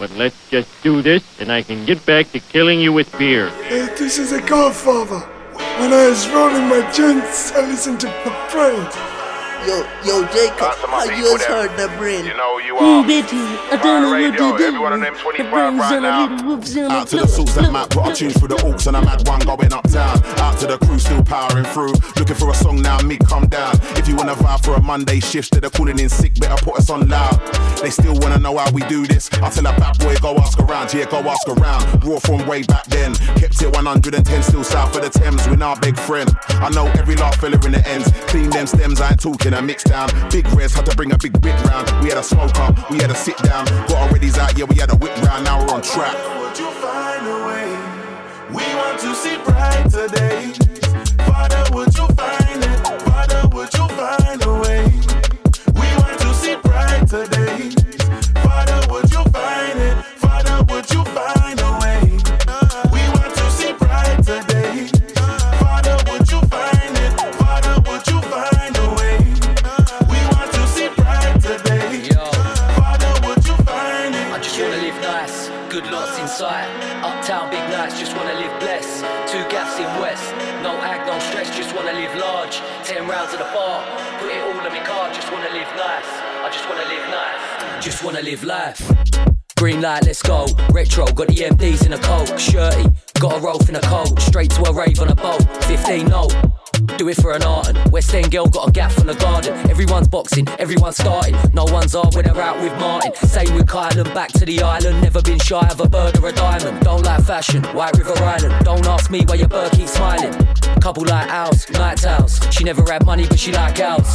But let's just do this and I can get back to killing you with beer. Hey, this is a godfather. When I was rolling my joints, I listened to the praise. Yo, yo, Jacob, Lots how you has there. heard the brain? You know, you Mm, are. Betty, I don't know what to do. every one of them 25 The brain's right on a now. little whoops on a Out to the little suits that mad, brought a tune through the orcs and I'm mad one going uptown. Out to the crew still powering through. Looking for a song now, me come down. If you wanna vibe for a Monday shift, instead of calling in sick, better put us on loud. They still wanna know how we do this. I tell a bad boy, go ask around, yeah, go ask around. Raw from way back then. Kept it 110 still south of the Thames with our big friend. I know every last fella in the ends. Clean them stems, I ain't talking, I mix down. Big res had to bring a big bit round. We had a smoke up, we had a sit down. Got our readies out, yeah, we had a whip round, now we're on track. Would you find a way? We want to see brighter days. Father, would you find it? Father, would you find a way? We want to see brighter days. Father, would you find it? Father, would you find a way? Live life. Green light, let's go. Retro, got the MDs in a coat. Shirty, got a rope in a coat. Straight to a rave on a boat. 15 no. Do it for an art. And West End girl got a gap from the garden. Everyone's boxing, everyone's starting. No one's hard when they're out with Martin. Same with Kylan, back to the island. Never been shy of a bird or a diamond. Don't like fashion, White River Island. Don't ask me why your bird keeps smiling. Couple like owls, night owls. She never had money, but she like owls.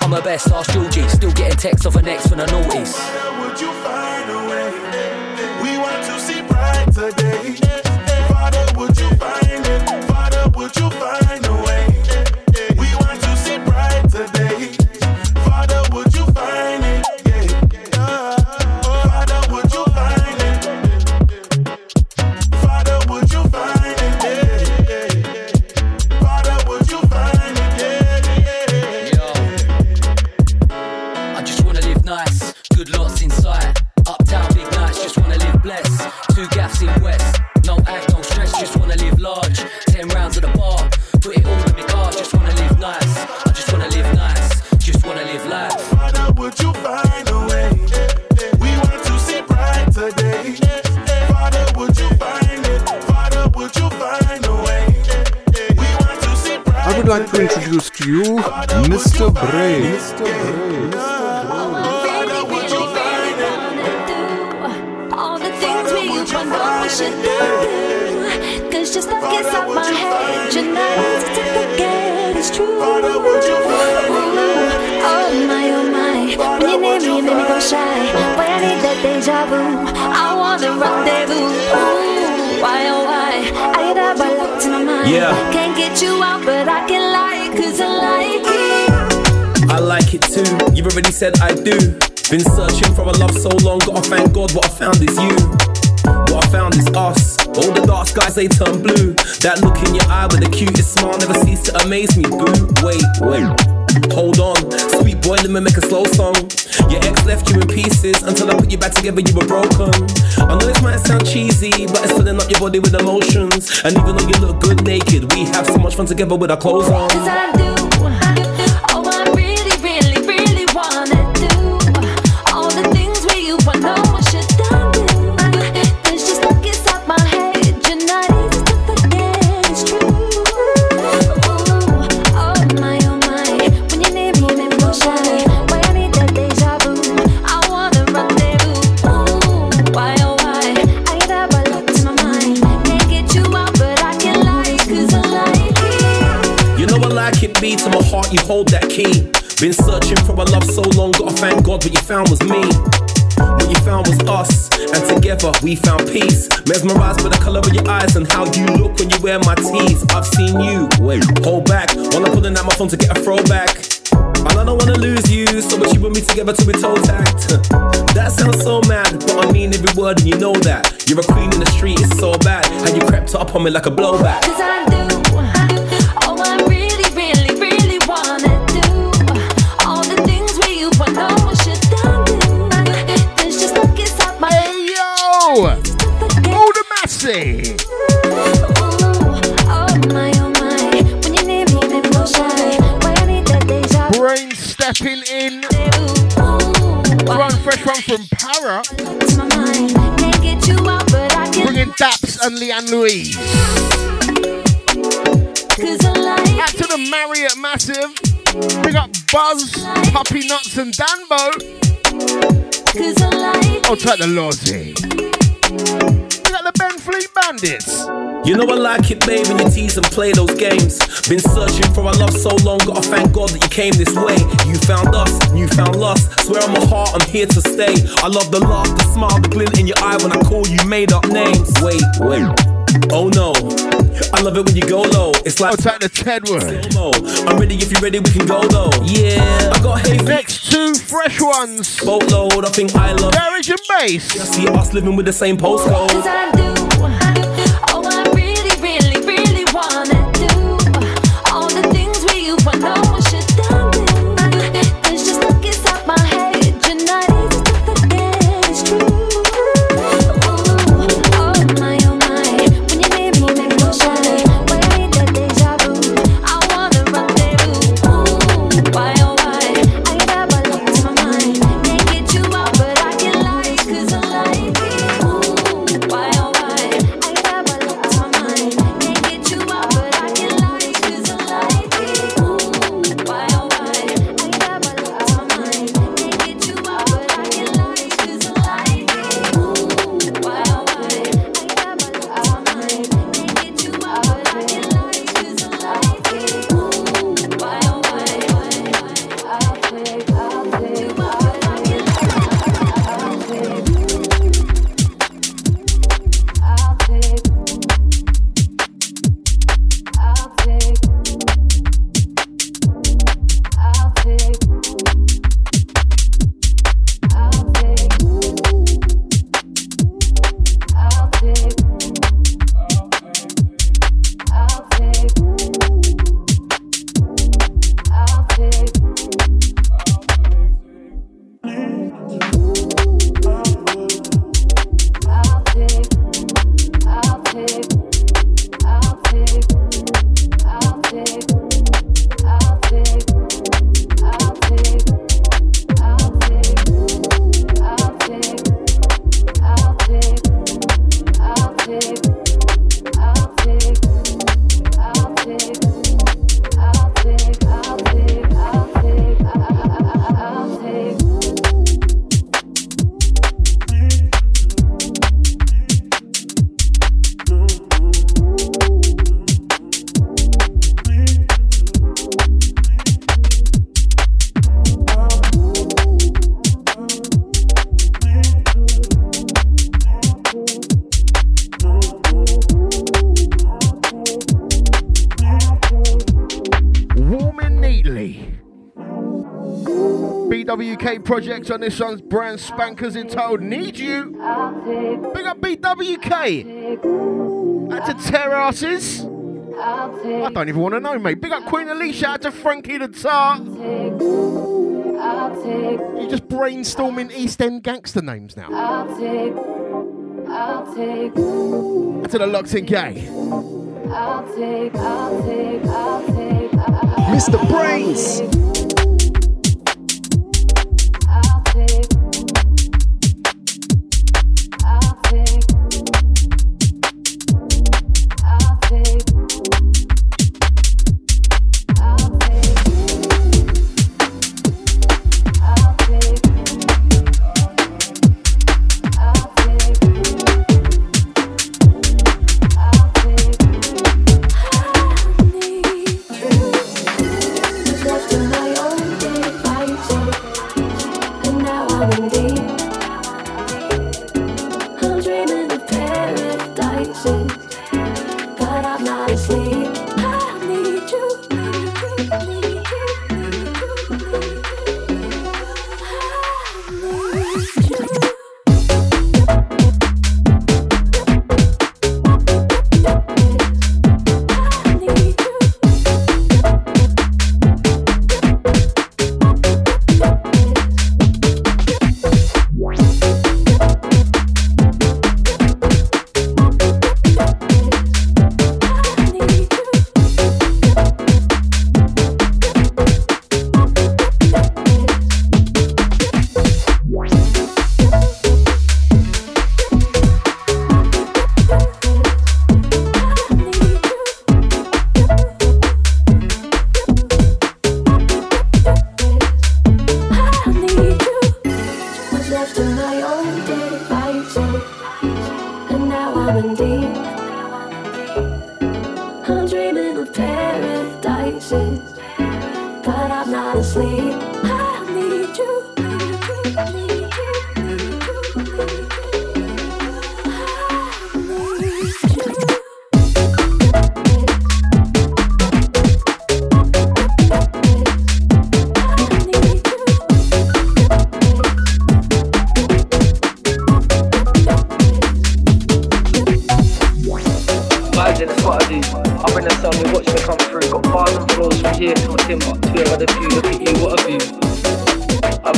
I'm her best, ask Georgie. Still getting texts off her next from the noughties. Would you find a way? We want to see brighter days. Father, would you find it? Father, would you find would like to introduce to you Mr. Bray. Should do. Cause inside my head. It's true. Oh my, oh my. When you name me, you make me go shy. I need that deja vu. I want rendezvous. Ooh, why, oh why? To my mind. Yeah. Can't get you out, but I can lie. Cause I like it. I like it too. You've already said I do. Been searching for a love so long, gotta thank God what I found is you. What I found is us. All the dark skies they turn blue. That look in your eye with the cutest smile never cease to amaze me. Boo, wait, wait. Hold on, sweet boy, let me make a slow song. Your ex left you in pieces until I put you back together, you were broken. I know this might sound cheesy, but it's filling up your body with emotions. And even though you look good naked, we have so much fun together with our clothes on. You hold that key. Been searching for a love so long, gotta thank God what you found was me. What you found was us, and together we found peace. Mesmerized by the color of your eyes and how you look when you wear my tees. I've seen you. Wait, hold back. Wanna pull out my phone to get a throwback. And I don't wanna lose you, so much you put me together to be toe tagged. that sounds so mad, but I mean every word and you know that. You're a queen in the street, it's so bad. How you crept up on me like a blowback. say? Brain stepping in. Run fresh one from Para. Bringing Daps and Leanne Louise. Out to the Marriott Massive. Big up Buzz, Puppy Nuts, and Danbo. I'll take the Lord's the Benfleet Bandits. You know I like it, babe, when you tease and play those games. Been searching for our love so long, gotta thank God that you came this way. You found us, you found lust. Swear on my heart, I'm here to stay. I love the laugh, the smile, the glint in your eye when I call you made up names. Wait, wait. Oh no, I love it when you go low. It's like oh, I'll take the Tedward. slow-mo. I'm ready if you're ready, we can go though. Yeah, I got hay feet, Next two fresh ones. boatload. I think I love. Garage and Bass. See us living with the same postcode. Cause I do all I really, really, really wanna do. Project on this one's brand spankers entitled Need You. Big up BWK. Out to Terraces. I don't even want to know, mate. Big up Queen Alicia. Out to Frankie the Tar. You're just brainstorming East End gangster names now. Out to the Locked In Gang. Mr. BrainZ.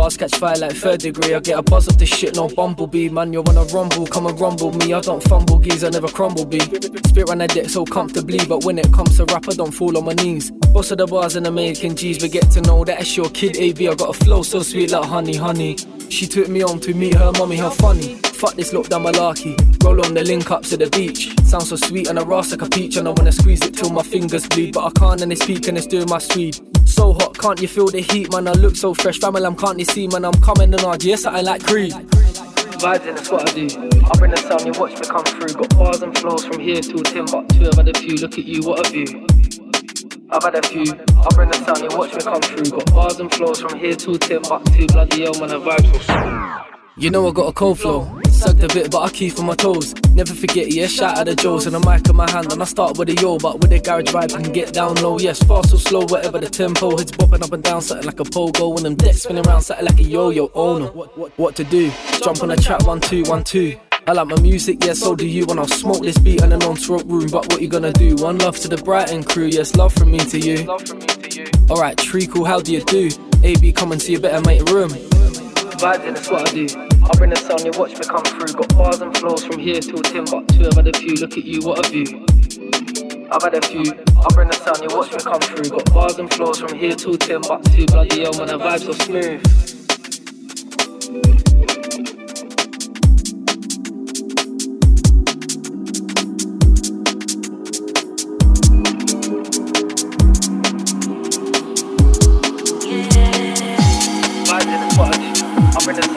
Bars catch fire like third degree. I get a buzz of this shit, no bumblebee. Man, you wanna rumble, come and rumble me. I don't fumble geese, I never crumble be. Spit on the deck so comfortably, but when it comes to rap, I don't fall on my knees. Boss of the bars and the making G's, we get to know that it's your kid AB. I got a flow so sweet like honey, honey. She took me on to meet her mommy, how funny. Fuck this lockdown malarkey. Roll on the link ups to the beach. Sounds so sweet and a ras like a peach. And I wanna squeeze it till my fingers bleed. But I can't and it's peak and it's doing my speed. So hot, can't you feel the heat, man? I look so fresh, family, I'm can't you see, man? I'm coming in hard, yes, I like Creed. Vibes in, that's what I do. Up in the sun, you watch me come through. Got bars and flows from here to Timbuktu. I've had a few, look at you, what a view. I've had a few. Up in the sun, you watch me come through. Got bars and flows from here to Timbuktu. Bloody hell, man, the vibes so. You know I got a cold flow. Sucked a bit, but I keep on my toes. Never forget, yeah, shout out the Joes and a mic in my hand. And I start with a yo, but with a garage vibe, I can get down low. Yes, fast or slow, whatever the tempo. Heads bopping up and down, something like a pogo. And them decks spinning around, something like a yo yo. Oh no, what, to do? Jump on a chat, one, two, one, two. I like my music, yeah, so do you. And I'll smoke this beat in a non-smoke room. But what you gonna do? One love to the Brighton crew, yes, love from me to you. Love from me to you. Alright, treacle, how do you do? AB, come and see a better mate room. Vibes in, that's what I do. I'll bring the sun, you watch me come through. Got bars and flows from here till Timbuktu. I've had a few, look at you, what a view. I've had a few. I'll bring the sun, you watch me come through. Got bars and flows from here till Timbuktu. Bloody hell, man, the vibes so smooth.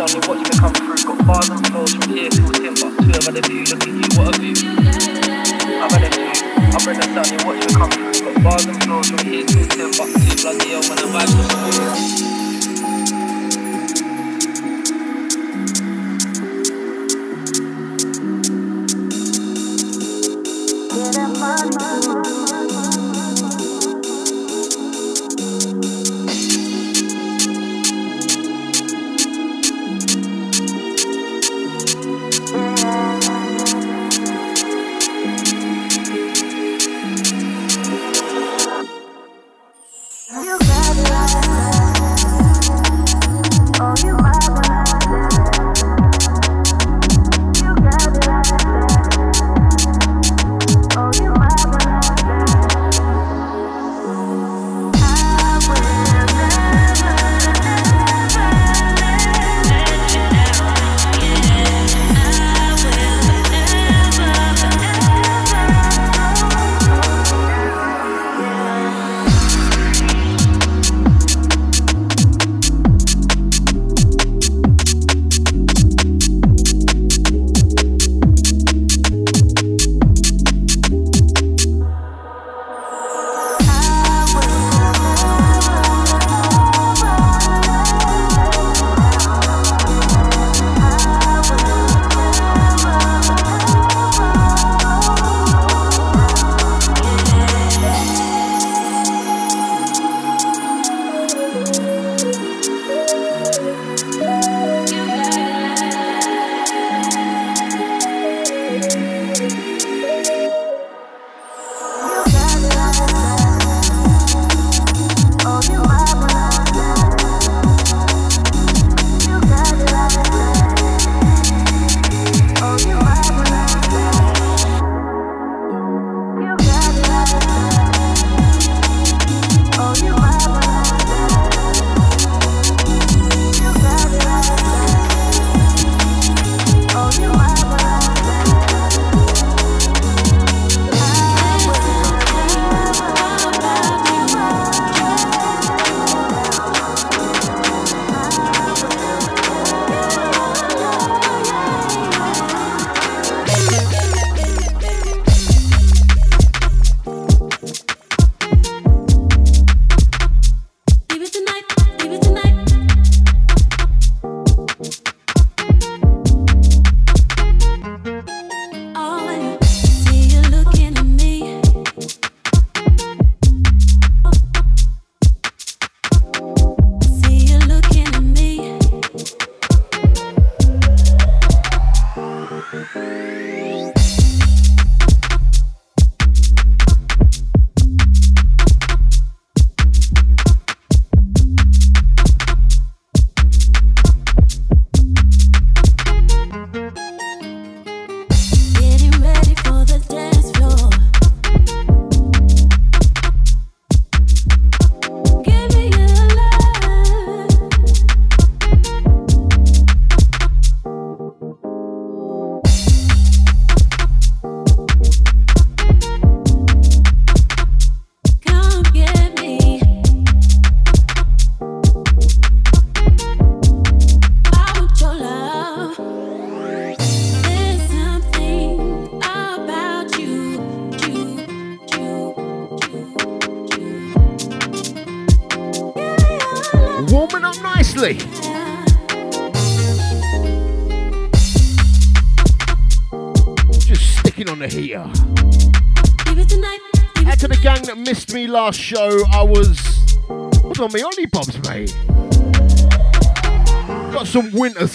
Down, you watch me come through. Got bars and flows from here to Timbuktu. I've had a view, look at you, what a view. I've had a view. I bring the sun, you watch me come through. Got bars and flows from here to Timbuktu. Bloody hell, when the vibes are smooth.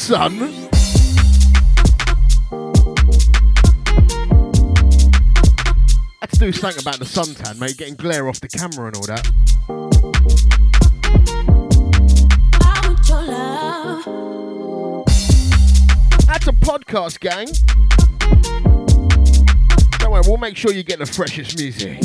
son. Let's do something about the suntan, mate. Getting glare off the camera and all that. That's a podcast, gang. Don't worry, we'll make sure you get the freshest music.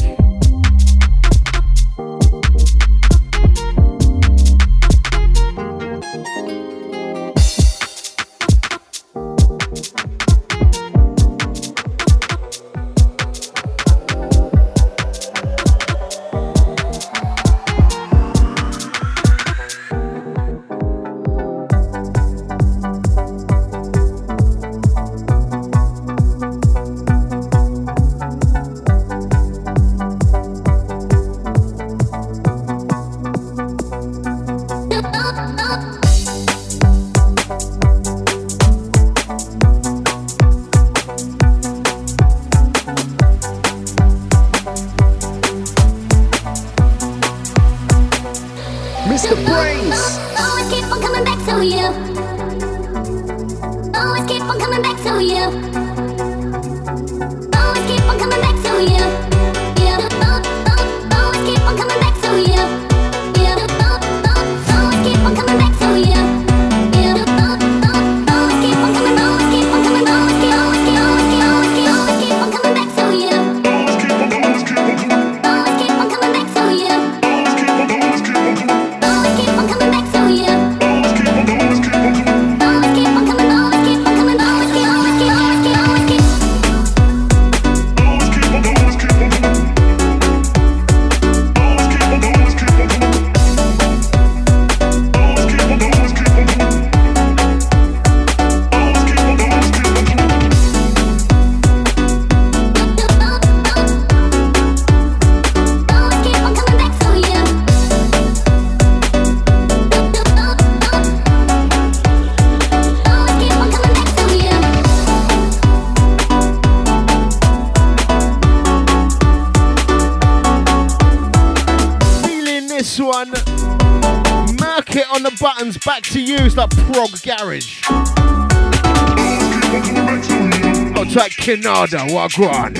Kinada, Wagwan.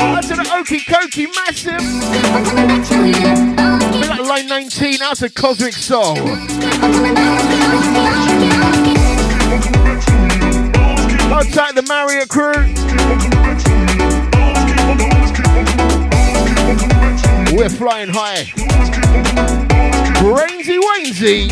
Out to the Okie Kokie Massive. Bit like line 19, out to Cosmic Soul. Contact the Marriott crew. We're flying high. Brainsy Wainsy.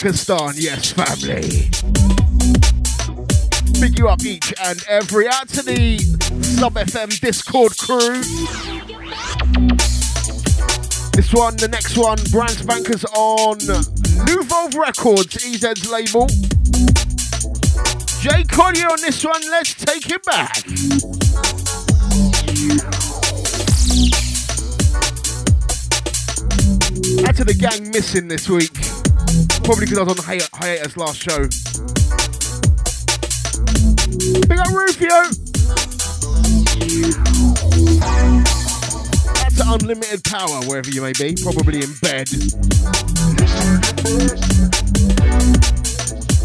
Uzbekistan, yes, family. Big you up each and every. Out to the Sub FM Discord crew. This one, the next one, brand Bankers on Nuvolve Records, EZ's label. Jay Collier on this one, let's take it back. Out to the gang missing this week probably because I was on hi- hiatus last show. Big up Rufio! That's unlimited power wherever you may be, probably in bed.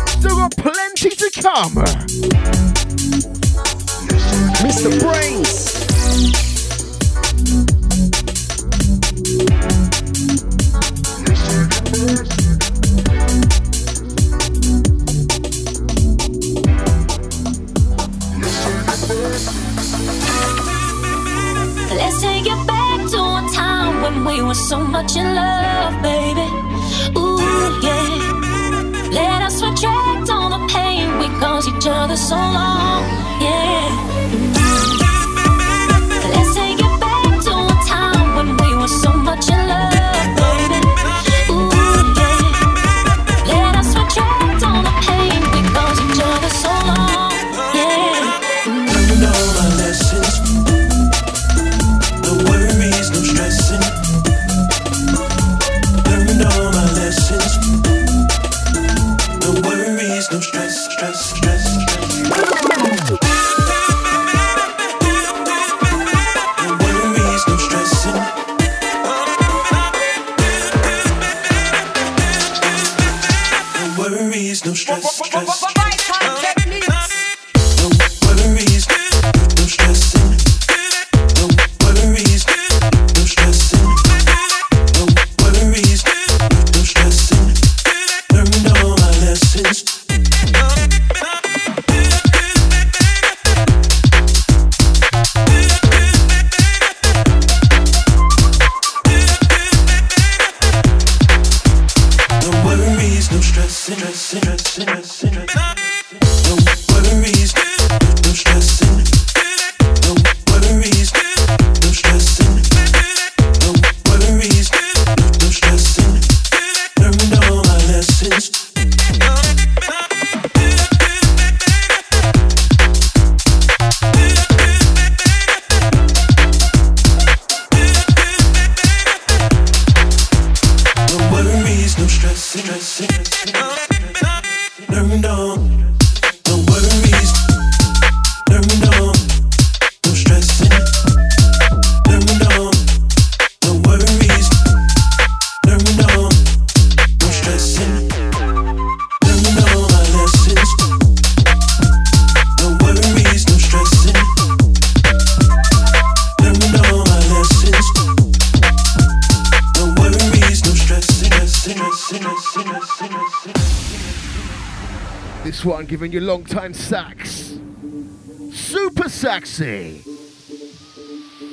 Still got plenty to come. Mr. BrainZ! Roxy.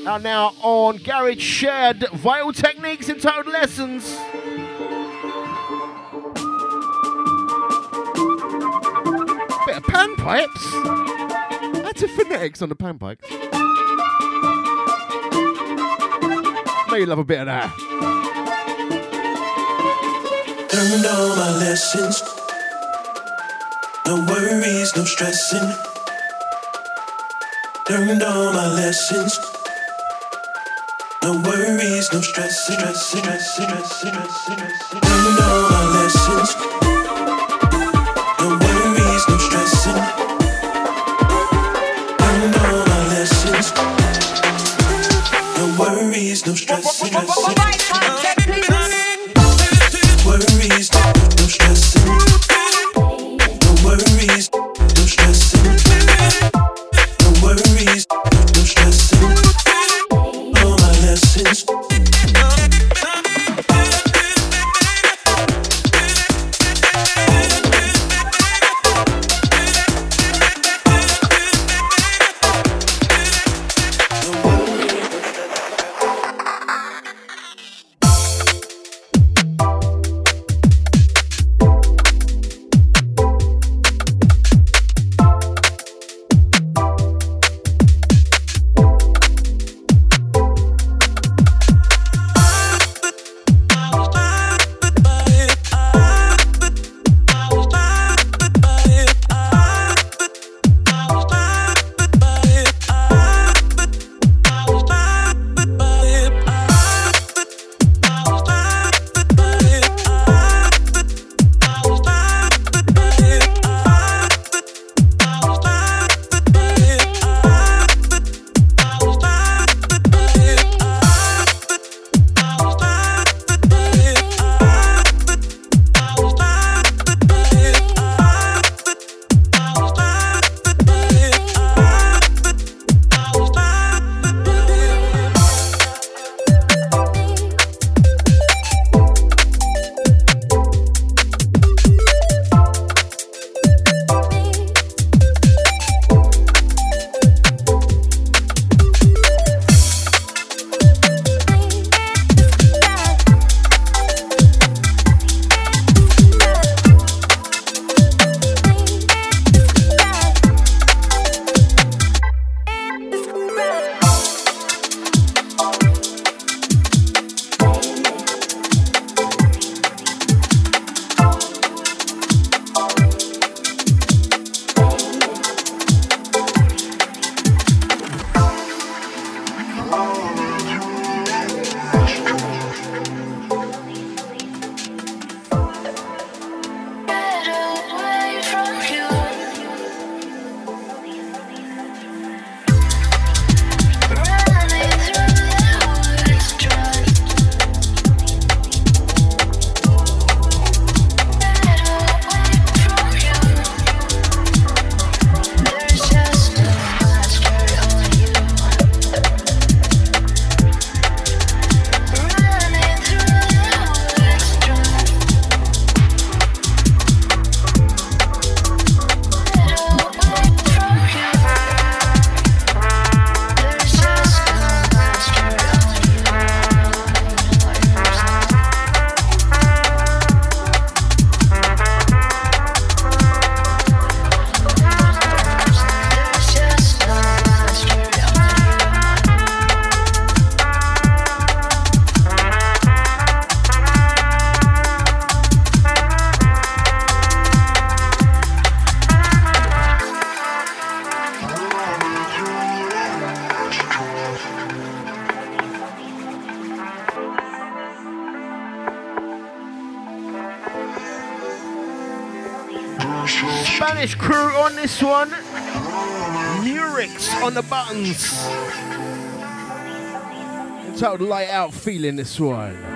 Are now on Garage Shared Vital Techniques and Total Lessons. Bit of panpipes. That's a phonetics on the panpipes. May you love a bit of that. Learned all my lessons. No worries, no stressing. Learned all my lessons. No worries, no stress, stressing, stressing, stressing, stressing, stressing. Learned Out Feeling this one.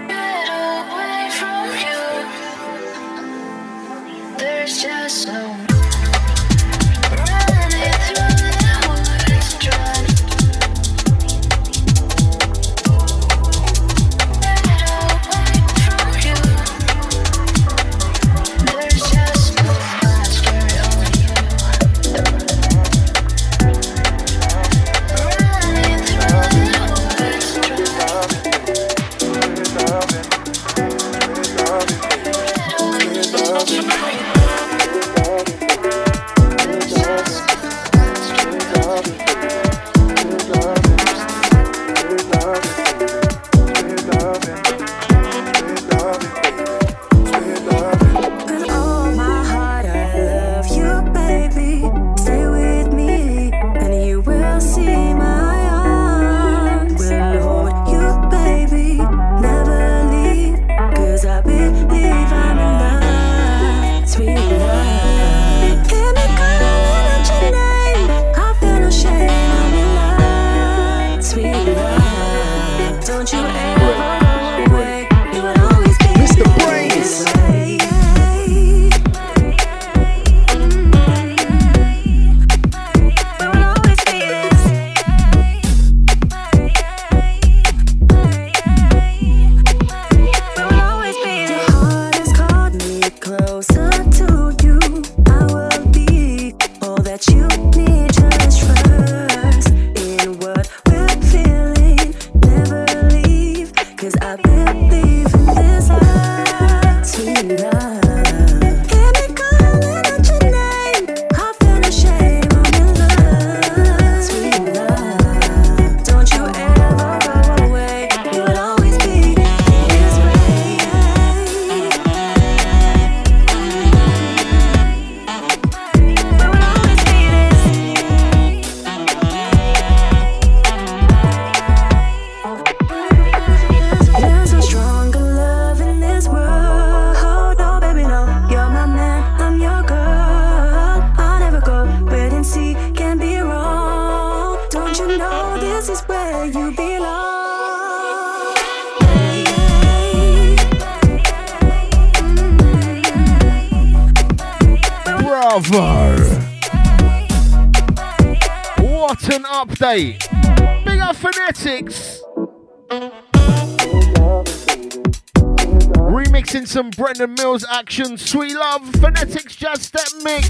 Mills action, sweet love, phonetics jazz step mix.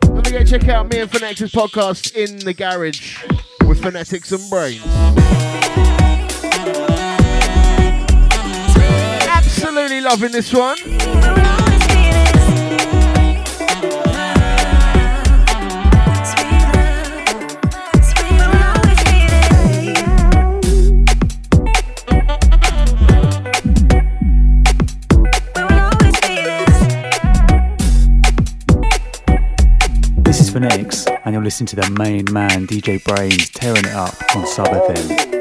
Don't forget check out me and Phonetics podcast in the garage with phonetics and BrainZ. Absolutely loving this one. Phonetics, and you're listening to the main man, DJ BrainZ, tearing it up on Sub FM.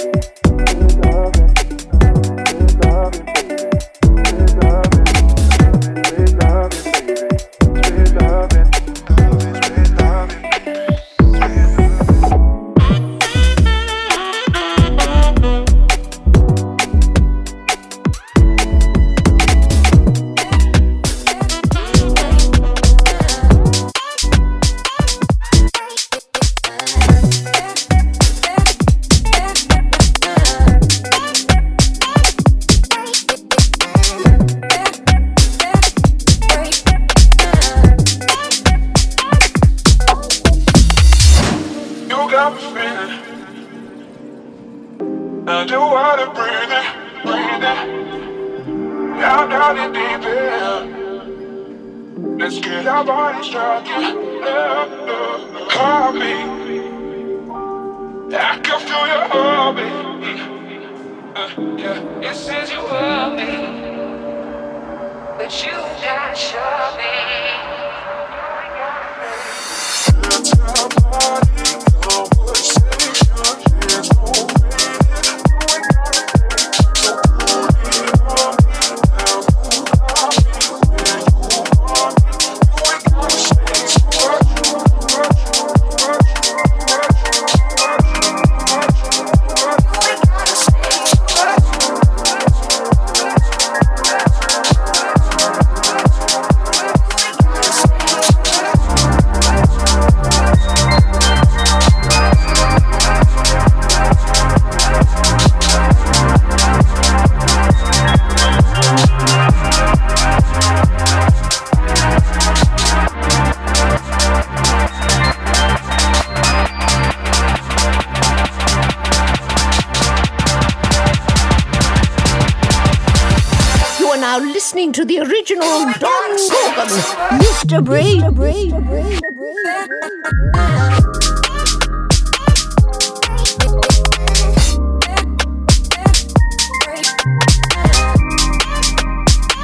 Mr. Brain.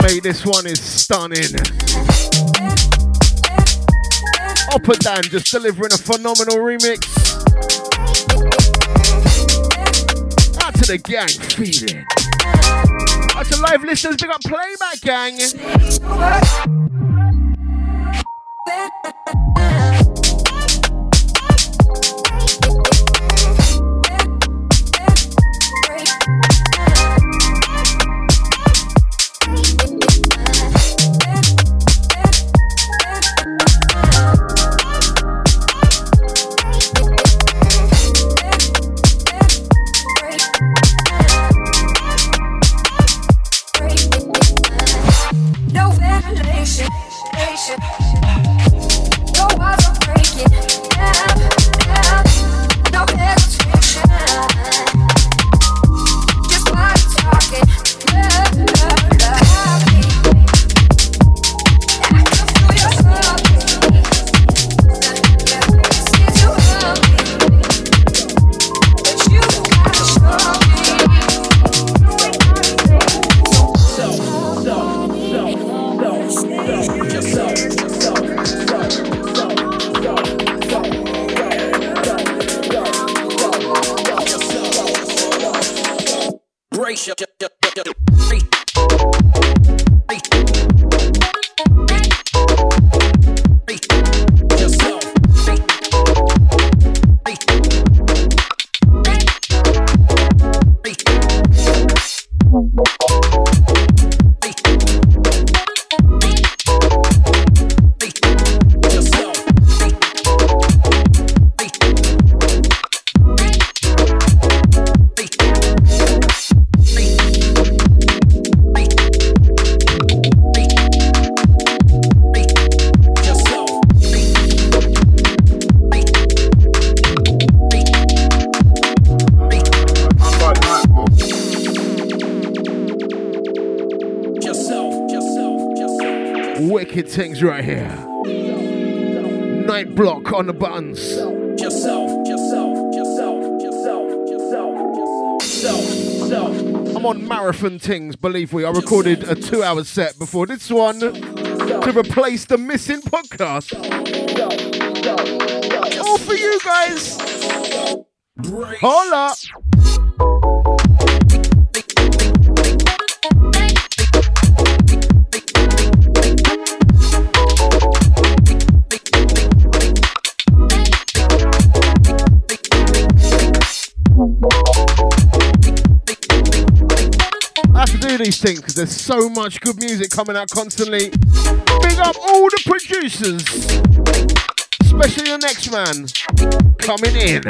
Mate, this one is stunning. Upper Dan just delivering a phenomenal remix. Out to the gang feeling. Out to live listeners, big up playback gang. I recorded a two hour set before this one to replace the missing podcast. All for you guys. Holla. These things because there's so much good music coming out constantly. Big up all the producers, especially the next man coming in.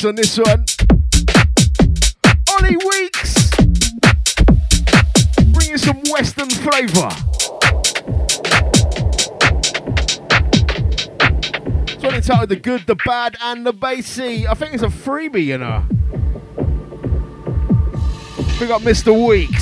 Weeks on this one. Ollie Weeks! Bring you some Western flavour. It's one entitled The Good, The Bad and The Bassy. I think it's a freebie, you know. We got Mr. Weeks.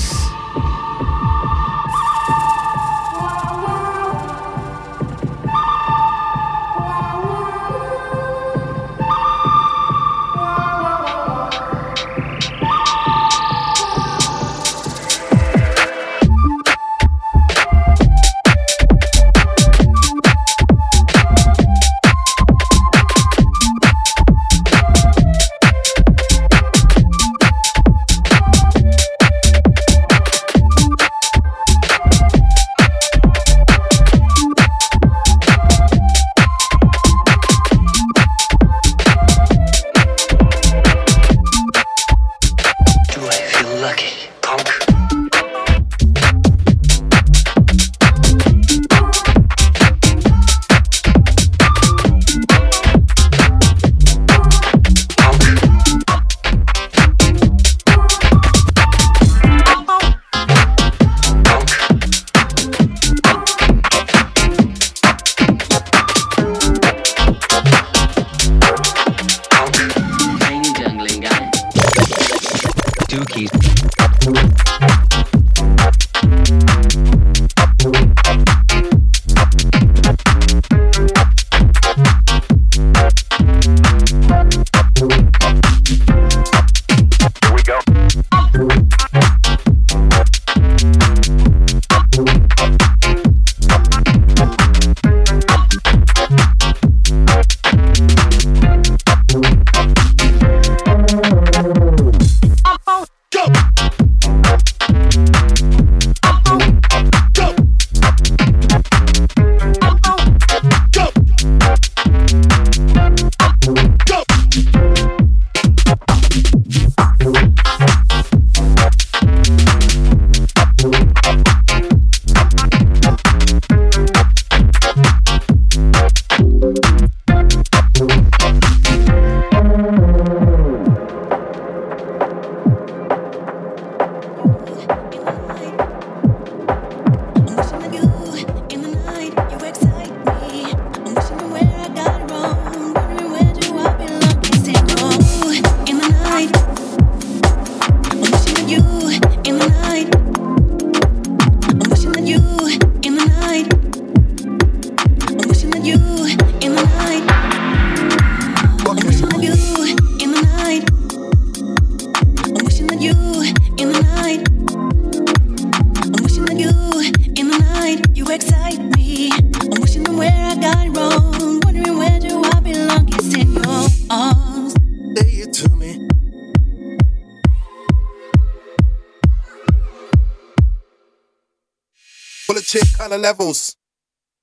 chick kind of levels.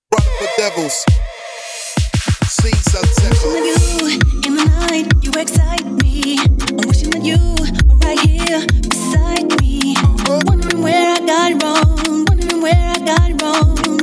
Brother for devils. See successful. I'm you in the night, you excite me. I'm wishing that you were right here beside me. Uh-huh. Wondering where I got wrong, wondering where I got wrong.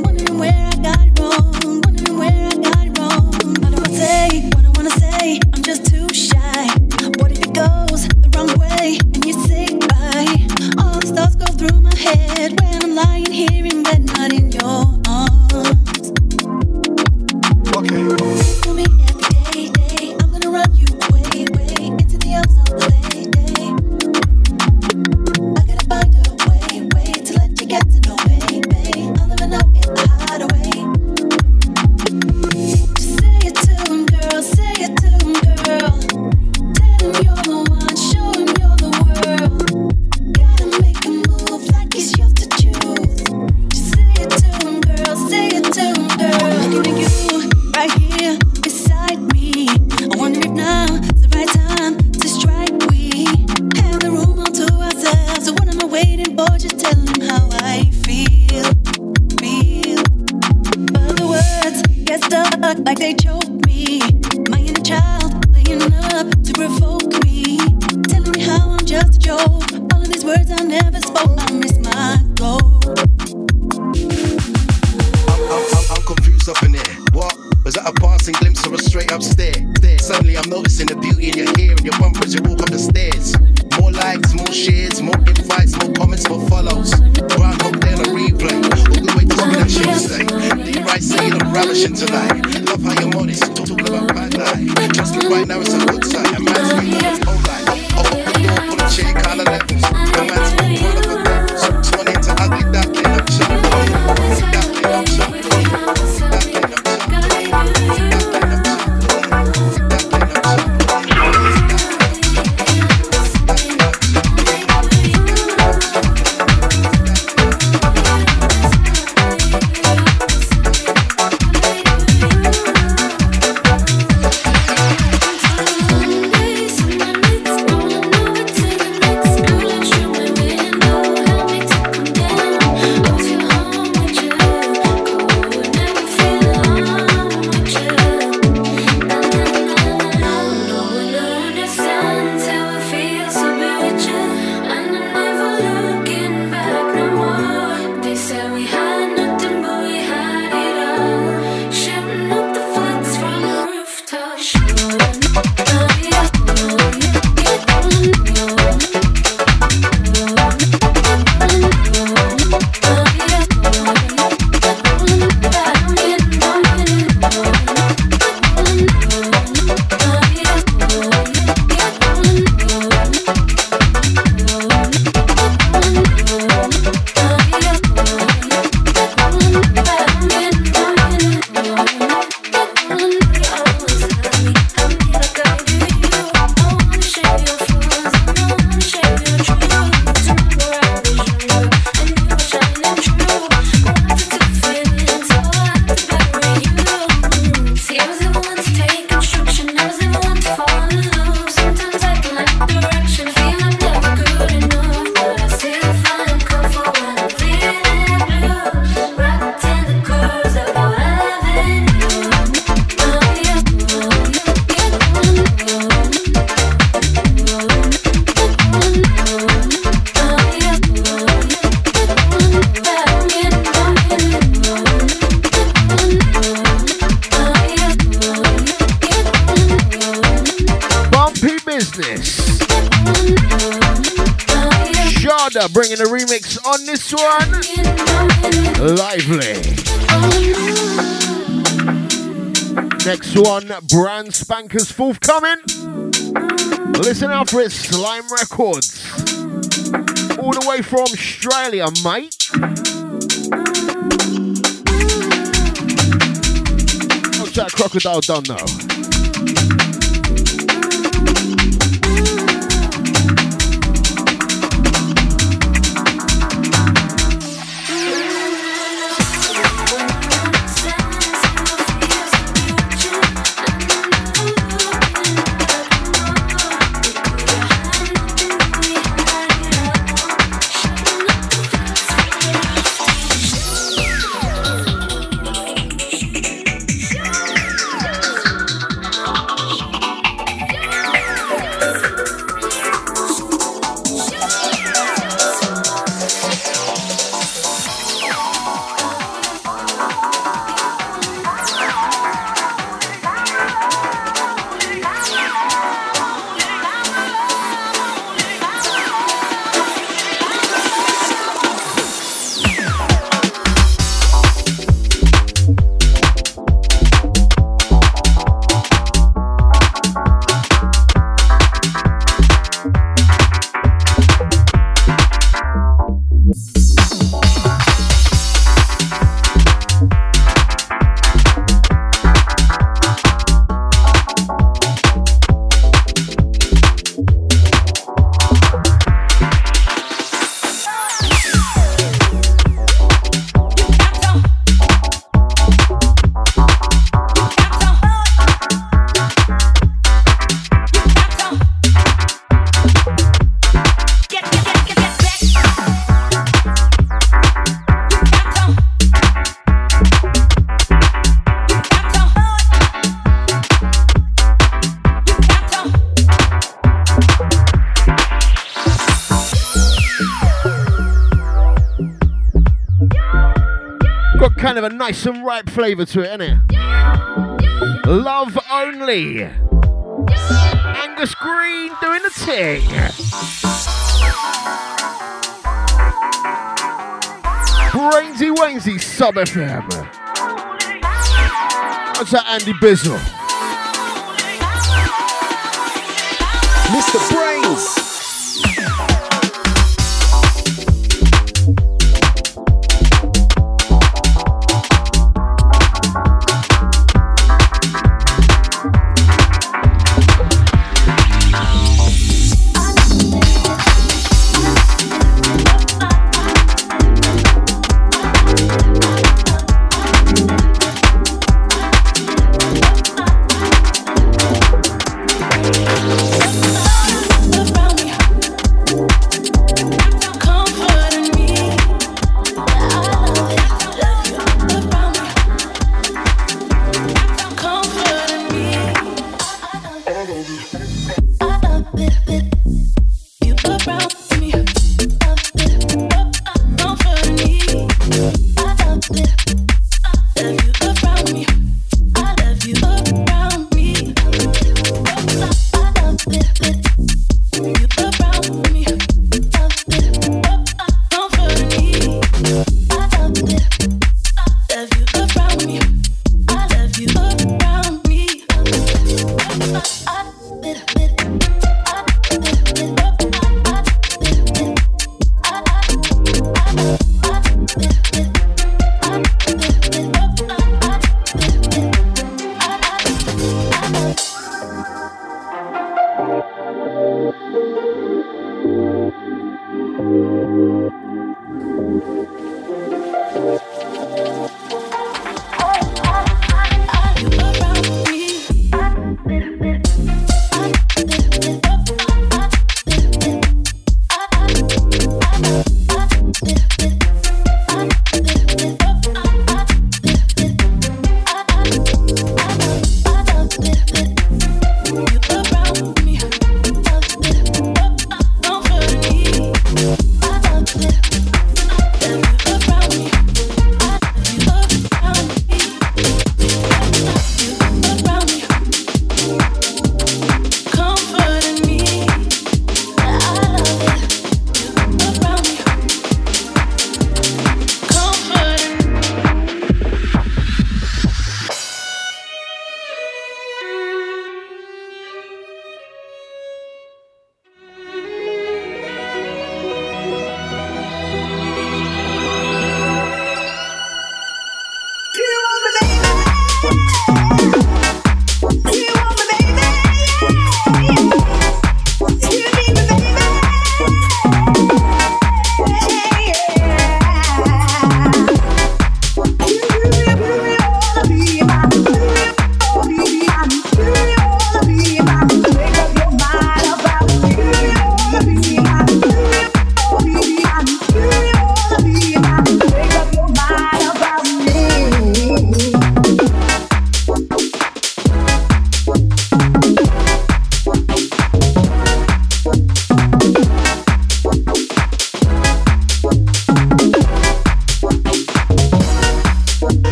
bringing a remix on this one. Lively. Next one, Brand Spankers forthcoming. Listen out for it, Slime Records. All the way from Australia, mate. Oh, Jack crocodile done though? of a nice and ripe flavour to it, innit? Yeah, yeah. Love only. Yeah. Angus Green doing the ting. Brainsy Wainsy Sub FM. What's that Andy Bizzle.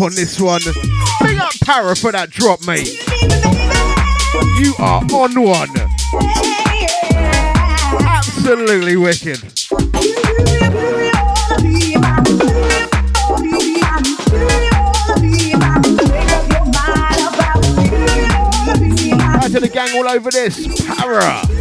On this one. Big up Para for that drop, mate. You are on one. Absolutely wicked. Out to the gang all over this. Para.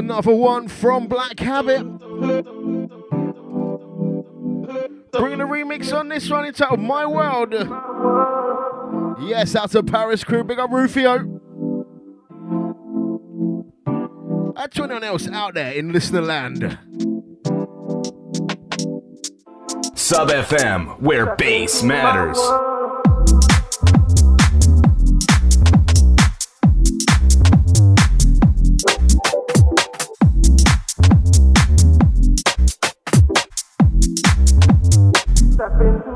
Another one from Black Habit. Bringing a remix on this one entitled My World. Yes, out to Paris crew. Big up Rufio. And to anyone else out there in listener land. Sub FM, where bass matters. Step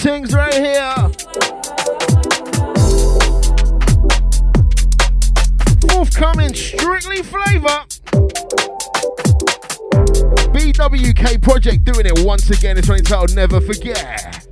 things right here. Forthcoming strictly flavor. BWK Project doing it once again. It's entitled Never Forget.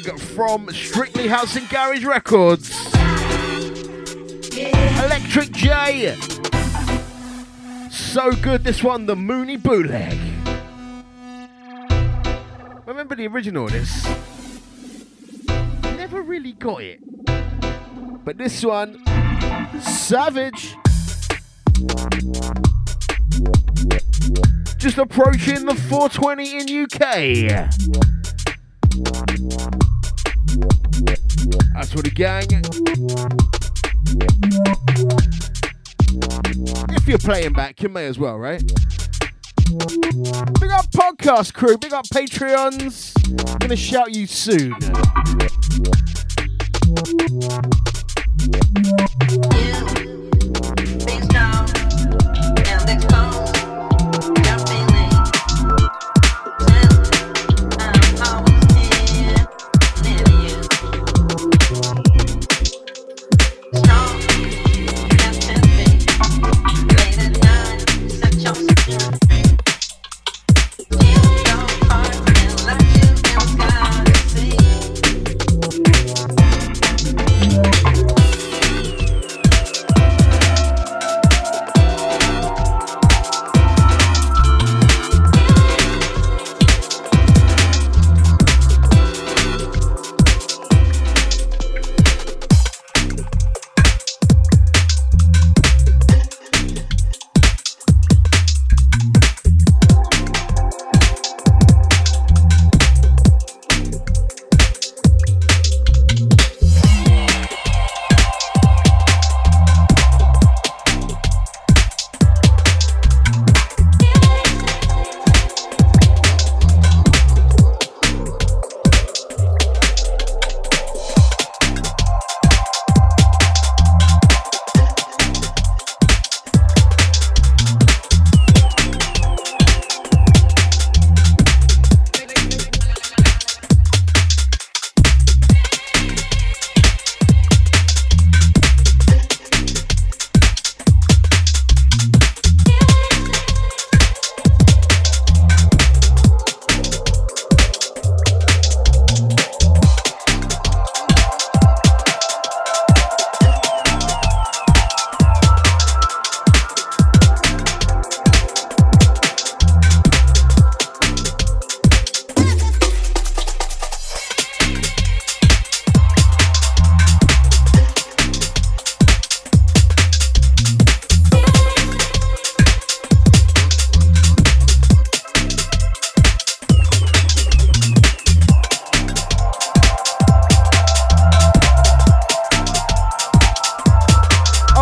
Bootleg from Strictly House and Garage Records. Electric J. So good, this one, the Mooney bootleg. Remember the original this? Never really got it. But this one, savage. Just approaching the 420 in UK. Gang. If you're playing back, you may as well, right? Big up podcast crew, big up Patreons. I'm Gonna shout you soon.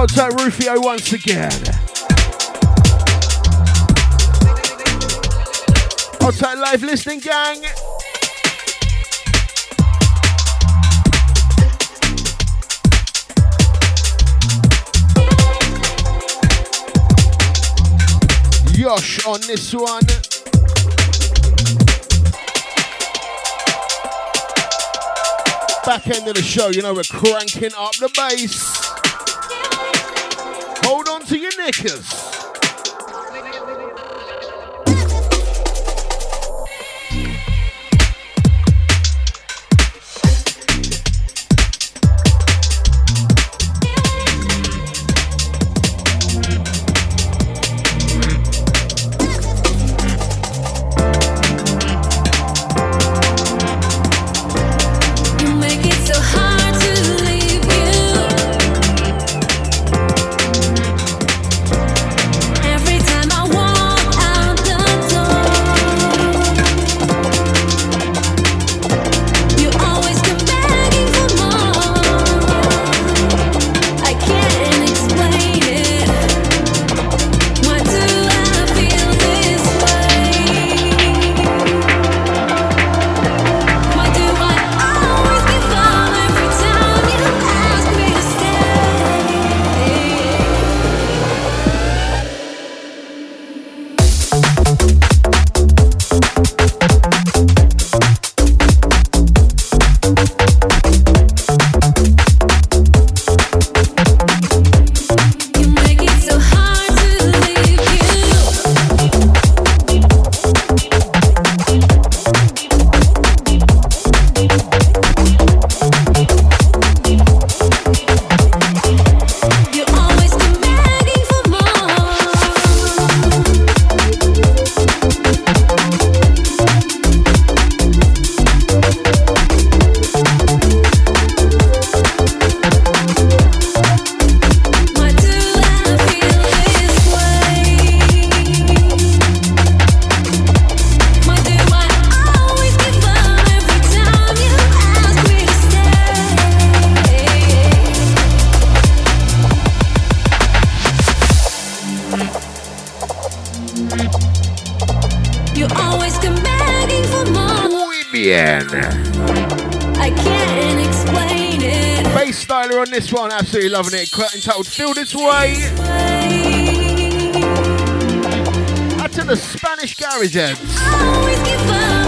Rufio once again. Outside live listening, gang. Yosh on this one. Back end of the show, you know, we're cranking up the bass. To your knickers. Loving it. Entitled Feel This Way. Out to the Spanish Garage Heads.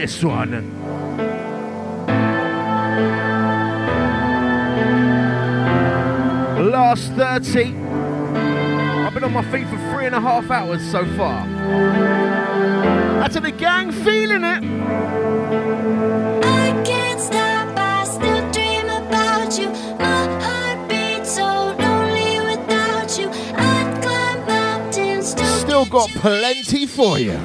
this one. last 30. I've been on my feet for three and a half hours so far. That's the gang feeling it. I can't stop, I still dream about you. My heart beats so lonely without you. I'd Still got plenty for you.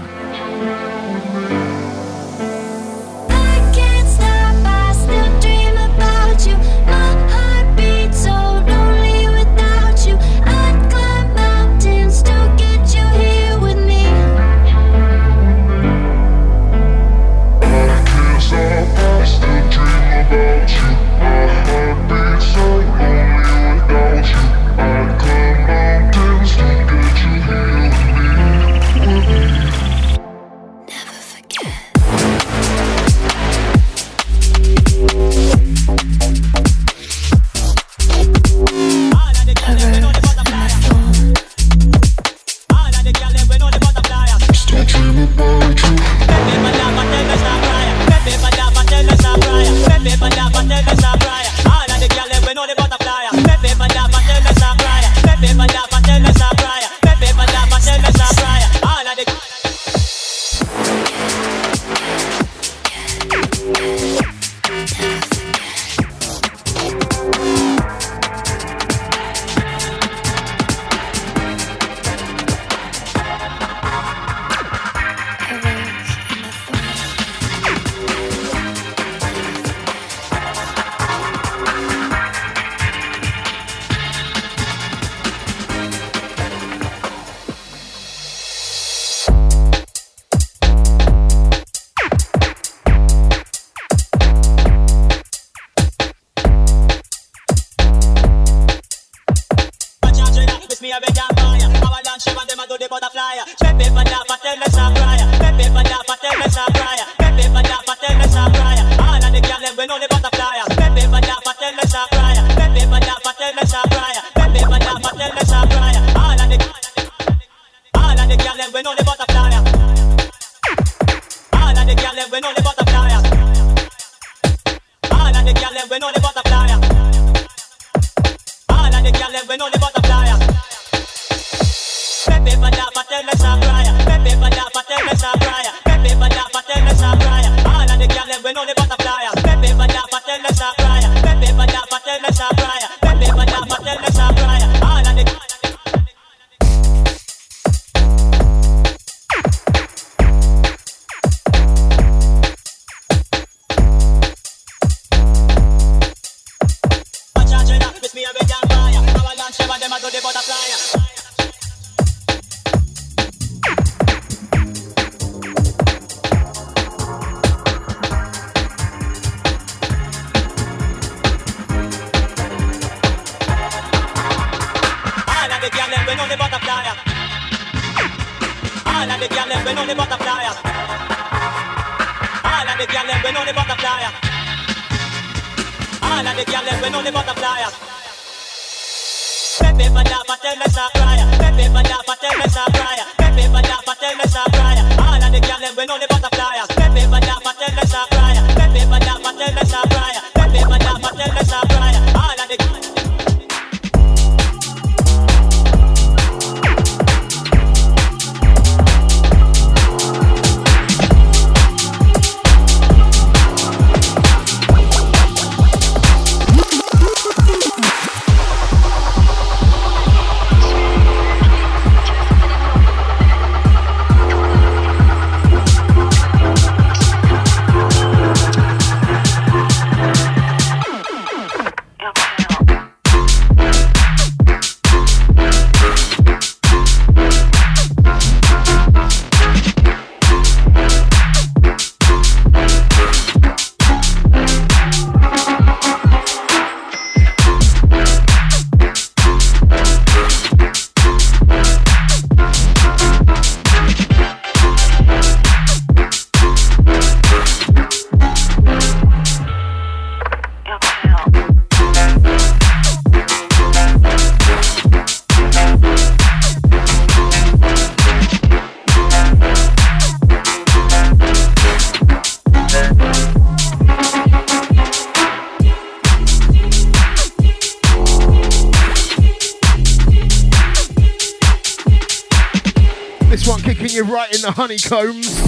One kicking you right in the honeycombs.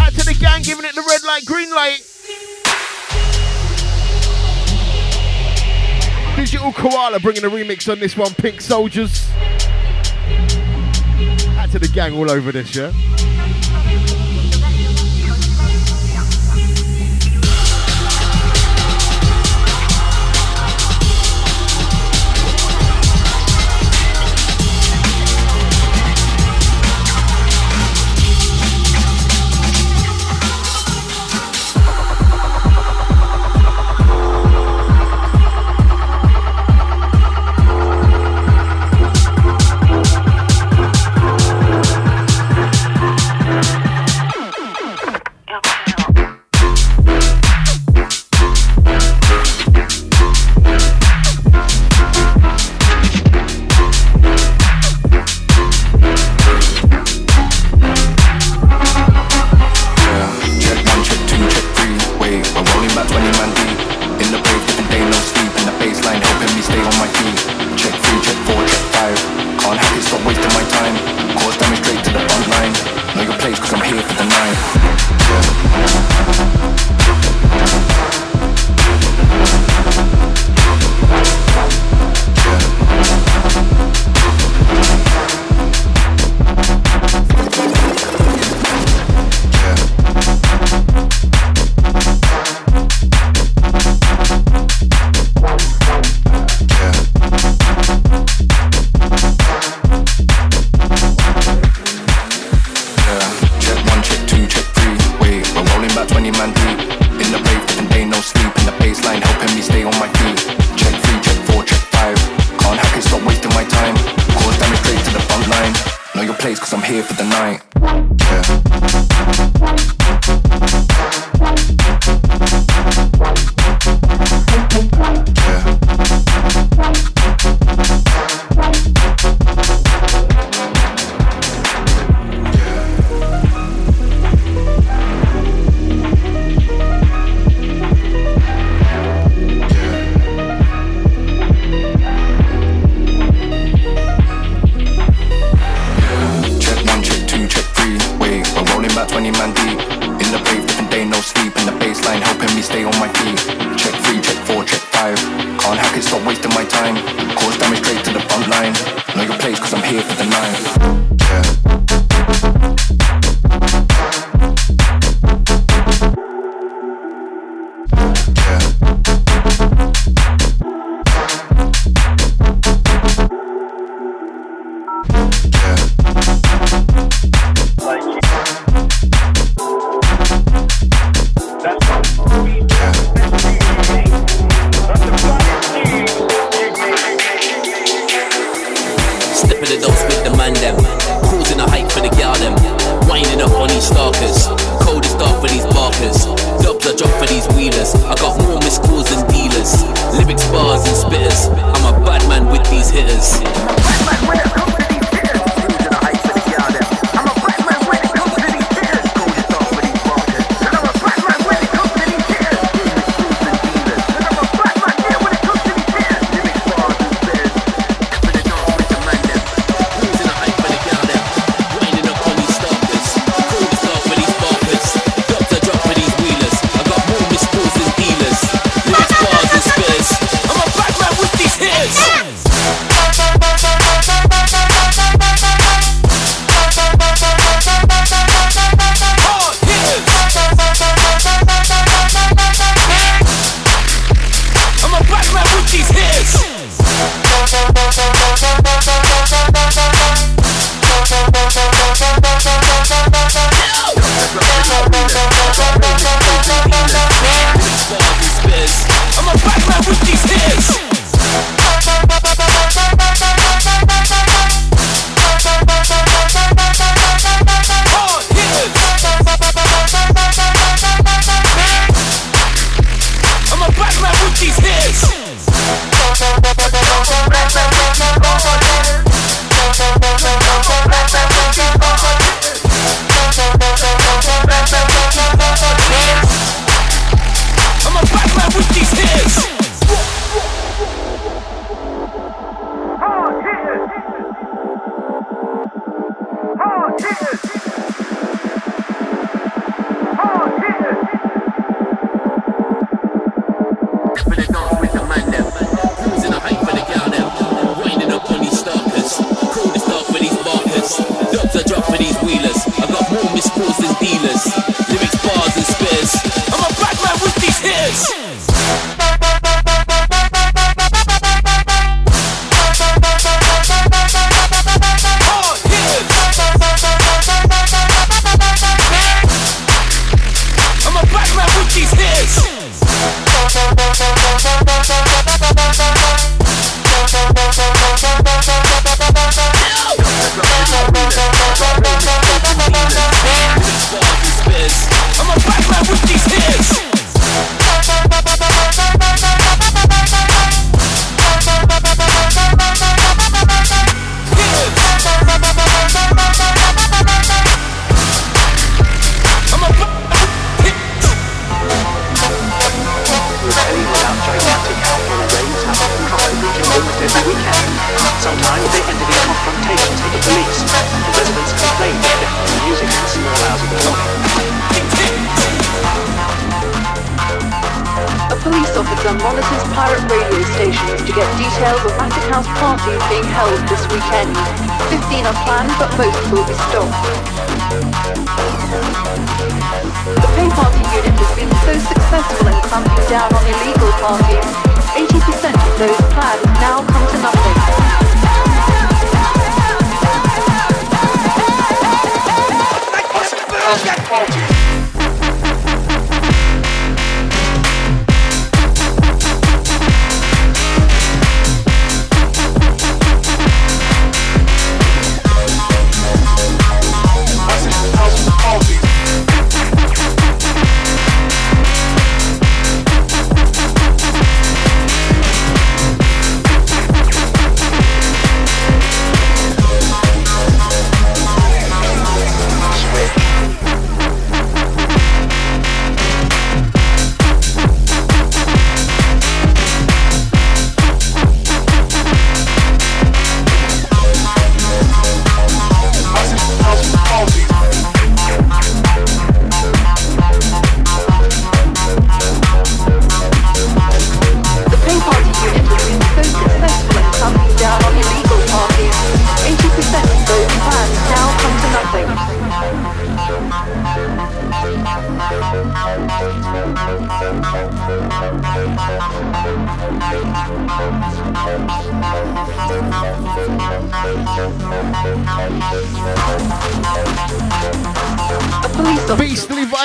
Out to the gang, giving it the red light, green light. Digital Koala bringing a remix on this one, Pink Soldiers. Out to the gang all over this, yeah?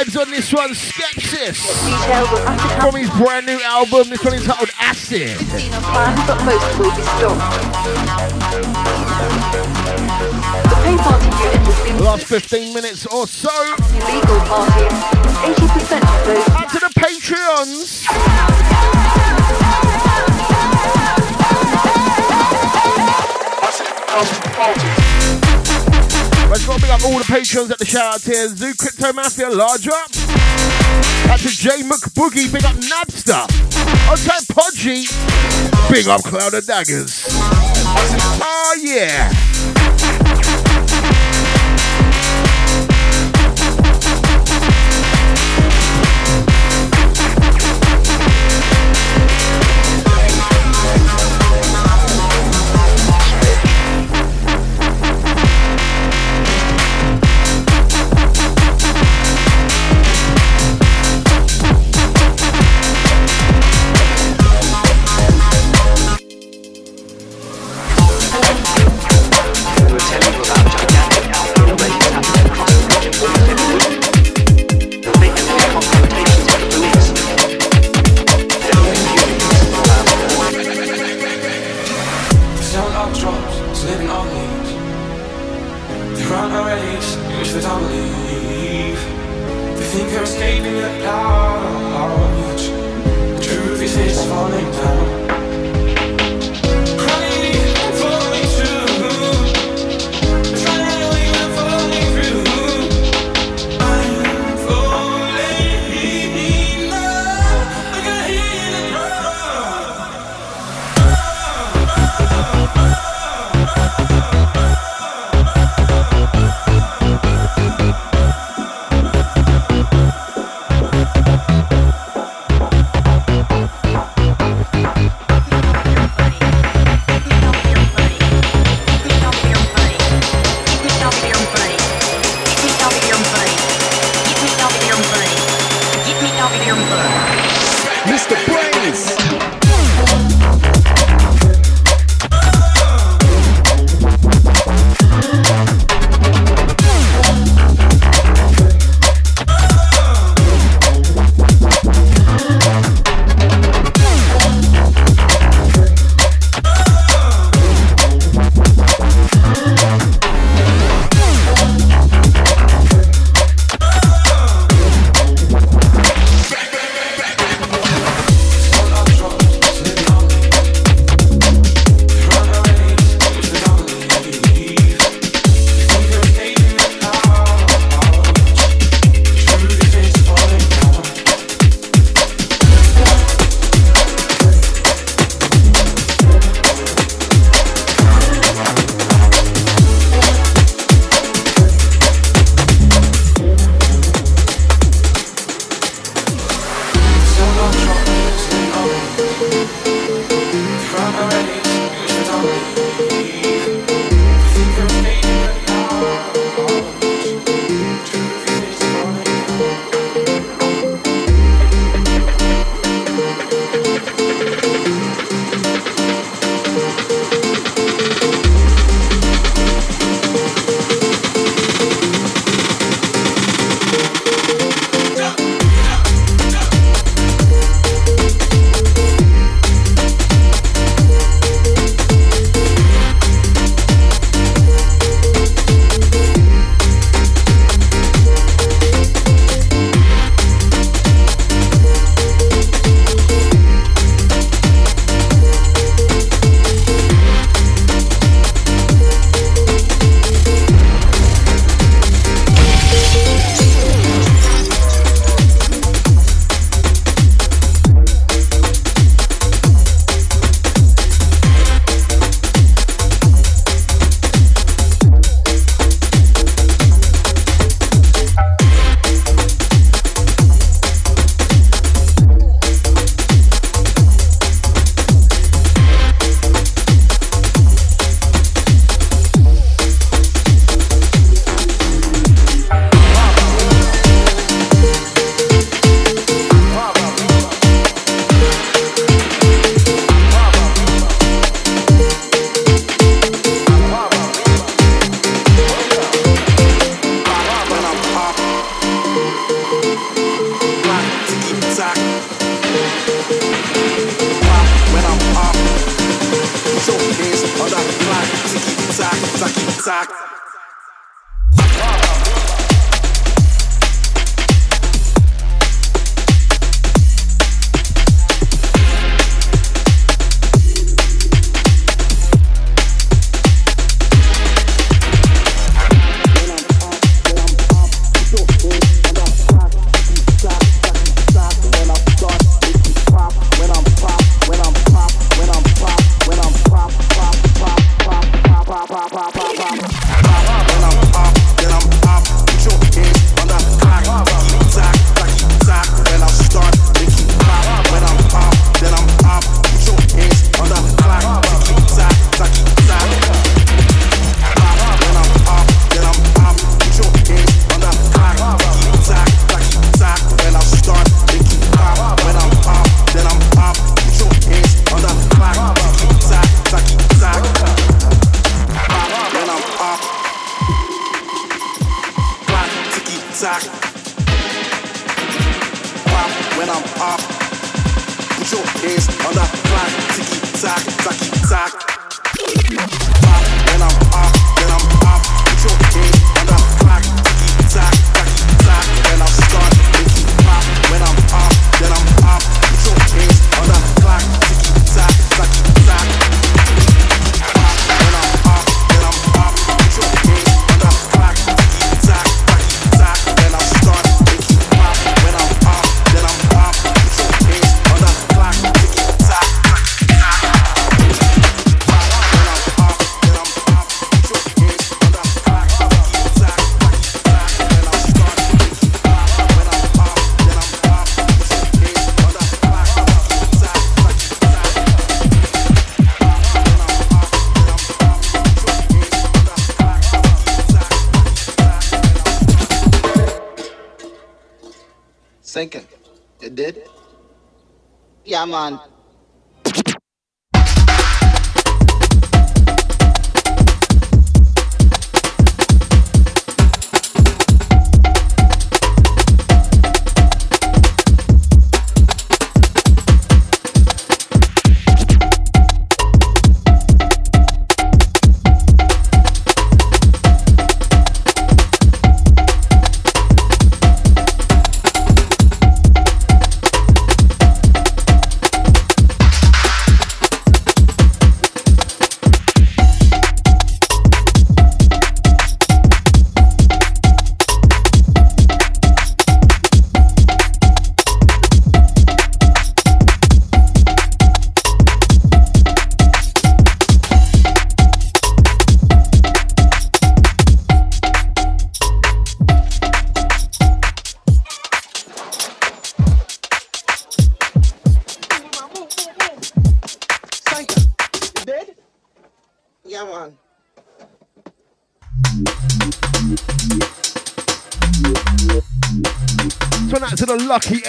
vibes on this one, Skepsis. From his brand new album, this one is titled Acid. Last 15 minutes or so. Out to the Patreons. Let's go big up all the patrons at the shout out here. Zoo Crypto Mafia, large up. That's a J McBoogie, big up Nabster. time Podgy, big up Cloud of Daggers. Oh yeah.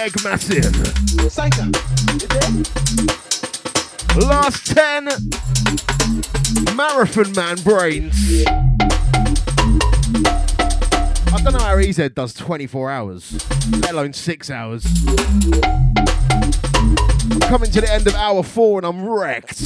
Lucky Massive. Last 10. Marathon Man BrainZ. I don't know how EZ does 24 hours, let alone 6 hours. I'm coming to the end of hour 4 and I'm wrecked.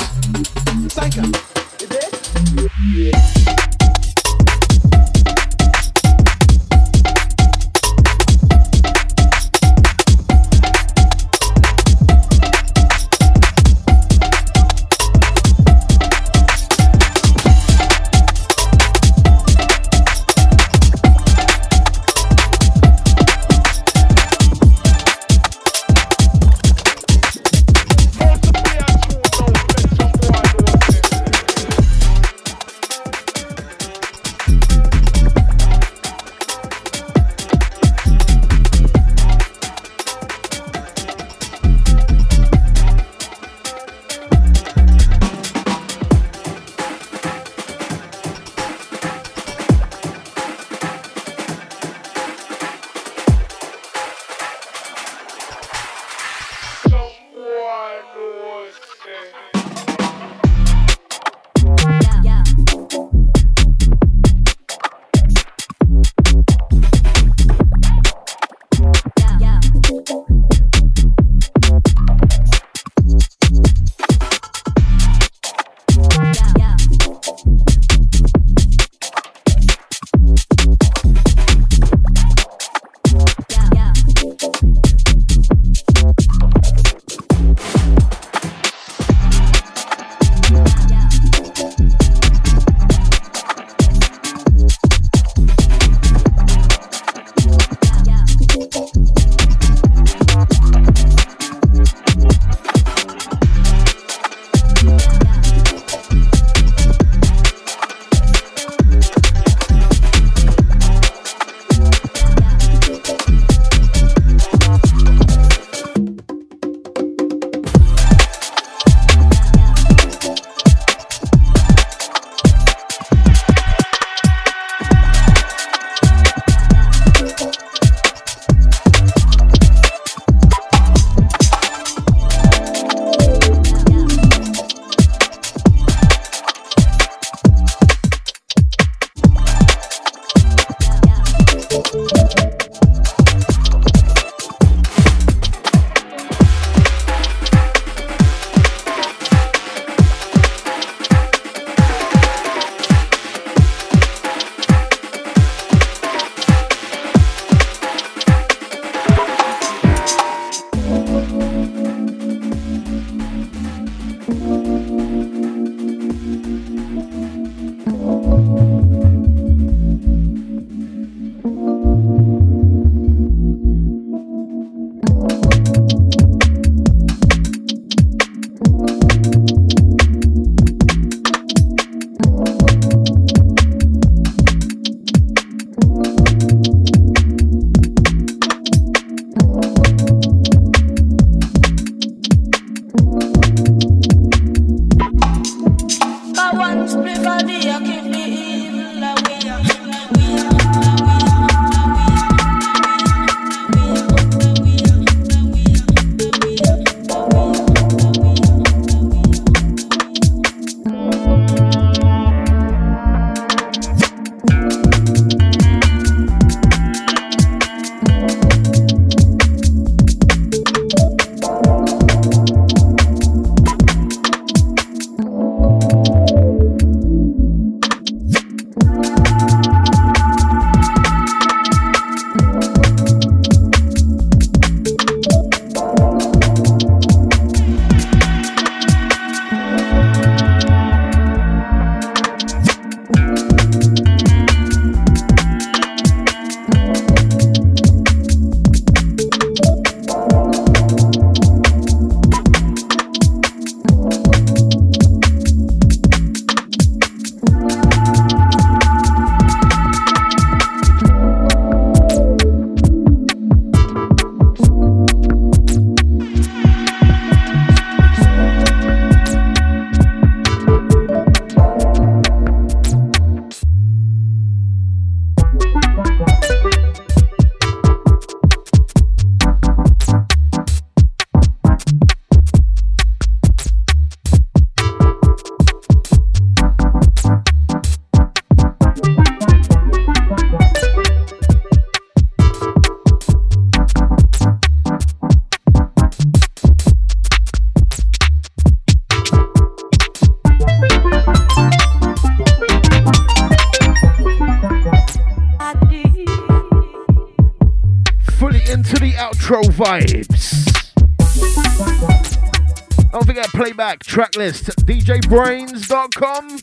Playback track list djbrainz.com.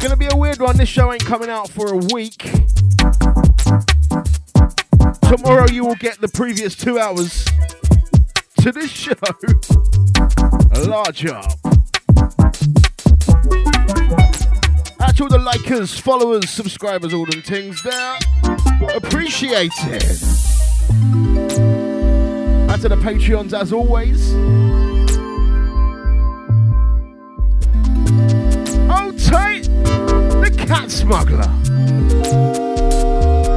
Gonna be a weird one. This show ain't coming out for a week. Tomorrow you will get the previous two hours to this show. A large up. To all the likers, followers, subscribers, all them things there. Appreciate it. To the Patreons as always. Oh tight, the cat smuggler.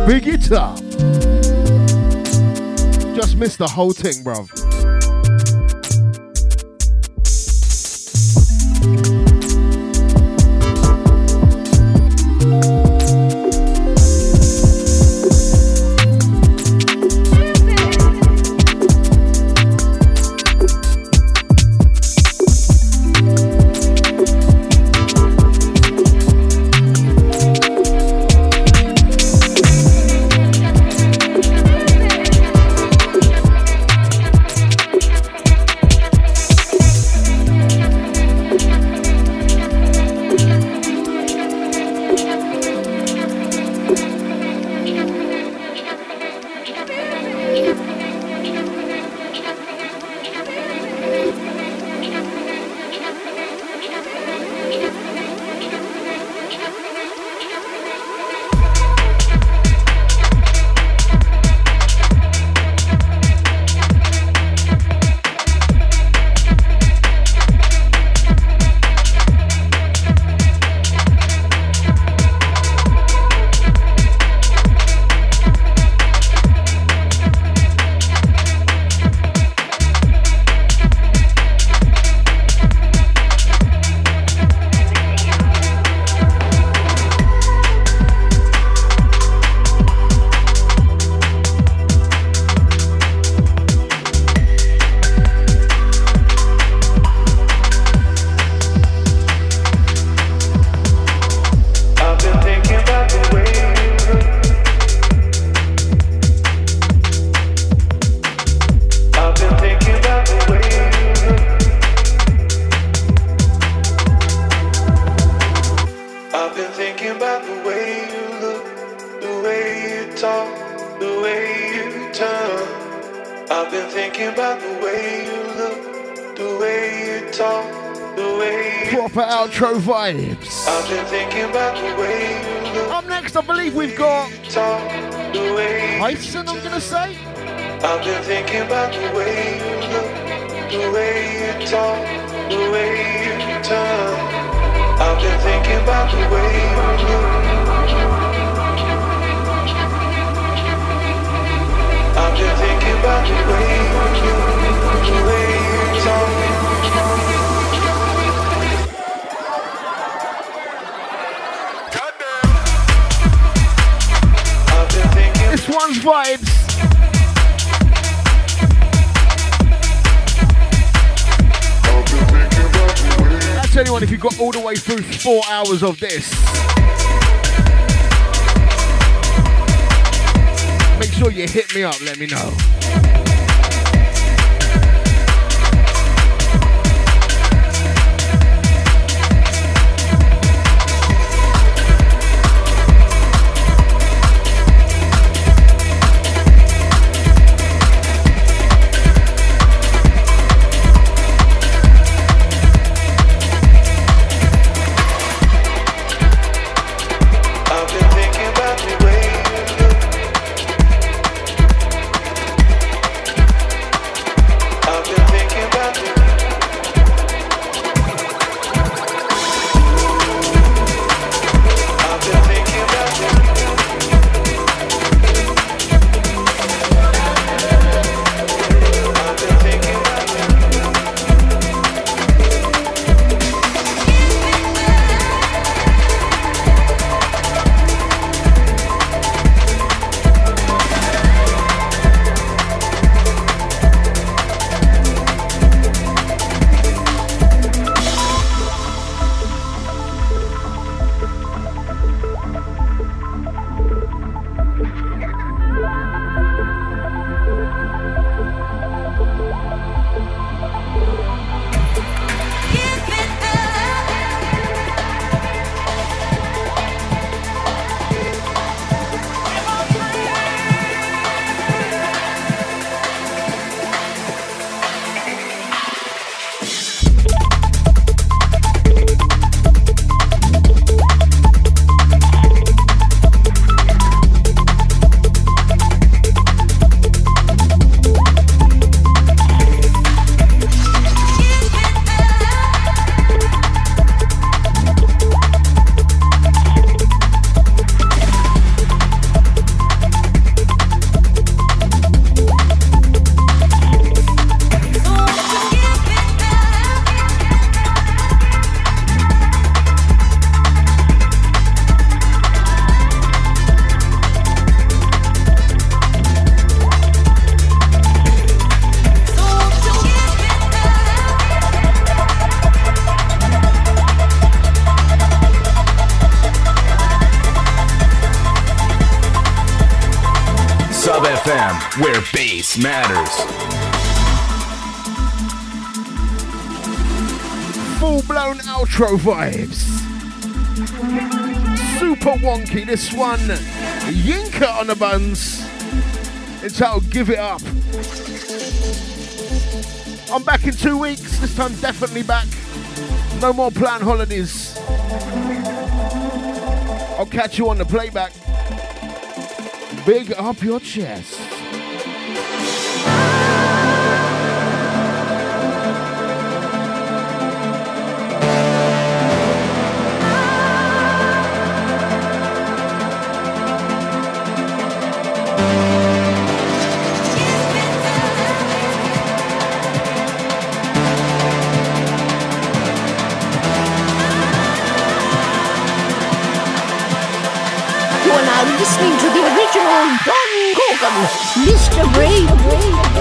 Big it up. Just missed the whole thing, bruv. Hours of this. Make sure you hit me up, let me know. Where bass matters. Full blown outro vibes. Super wonky, this one. Yinka on the buns. It's how Give It Up. I'm back in two weeks. This time, definitely back. No more planned holidays. I'll catch you on the playback. Big up your chest. Mr. BrainZ.